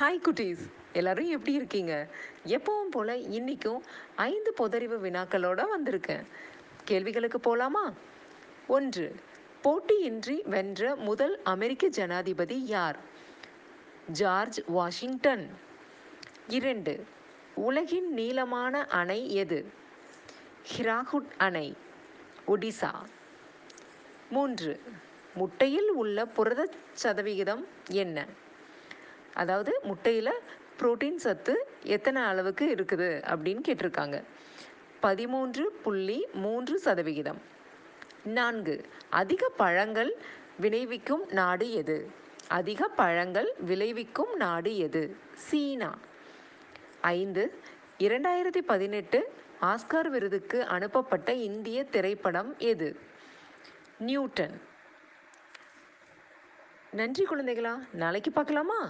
Hi குட்டீஸ். எல்லாரும் எப்படி இருக்கீங்க? எப்பவும் போல இன்னைக்கும் ஐந்து பொதறிவு வினாக்களோட வந்திருக்கேன். கேள்விகளுக்கு போலாமா? ஒன்று போட்டியின்றி வென்ற முதல் அமெரிக்க ஜனாதிபதி யார்? George Washington. இரண்டு உலகின் நீளமான அணை எது? ஹிராகுட் அணை ஒடிசா. மூன்று முட்டையில் உள்ள புரத சதவிகிதம் என்ன? அதாவது முட்டையில் புரோட்டீன் சத்து எத்தனை அளவுக்கு இருக்குது அப்படின்னு கேட்டிருக்காங்க. பதிமூன்று புள்ளி மூன்று சதவிகிதம். நான்கு அதிக பழங்கள் விளைவிக்கும் நாடு எது? அதிக பழங்கள் விளைவிக்கும் நாடு எது? சீனா. ஐந்து இரண்டாயிரத்தி பதினெட்டு ஆஸ்கார் விருதுக்கு அனுப்பப்பட்ட இந்திய திரைப்படம் எது? நியூட்டன். நன்றி குழந்தைகளா நாளைக்கு பார்க்கலாமா?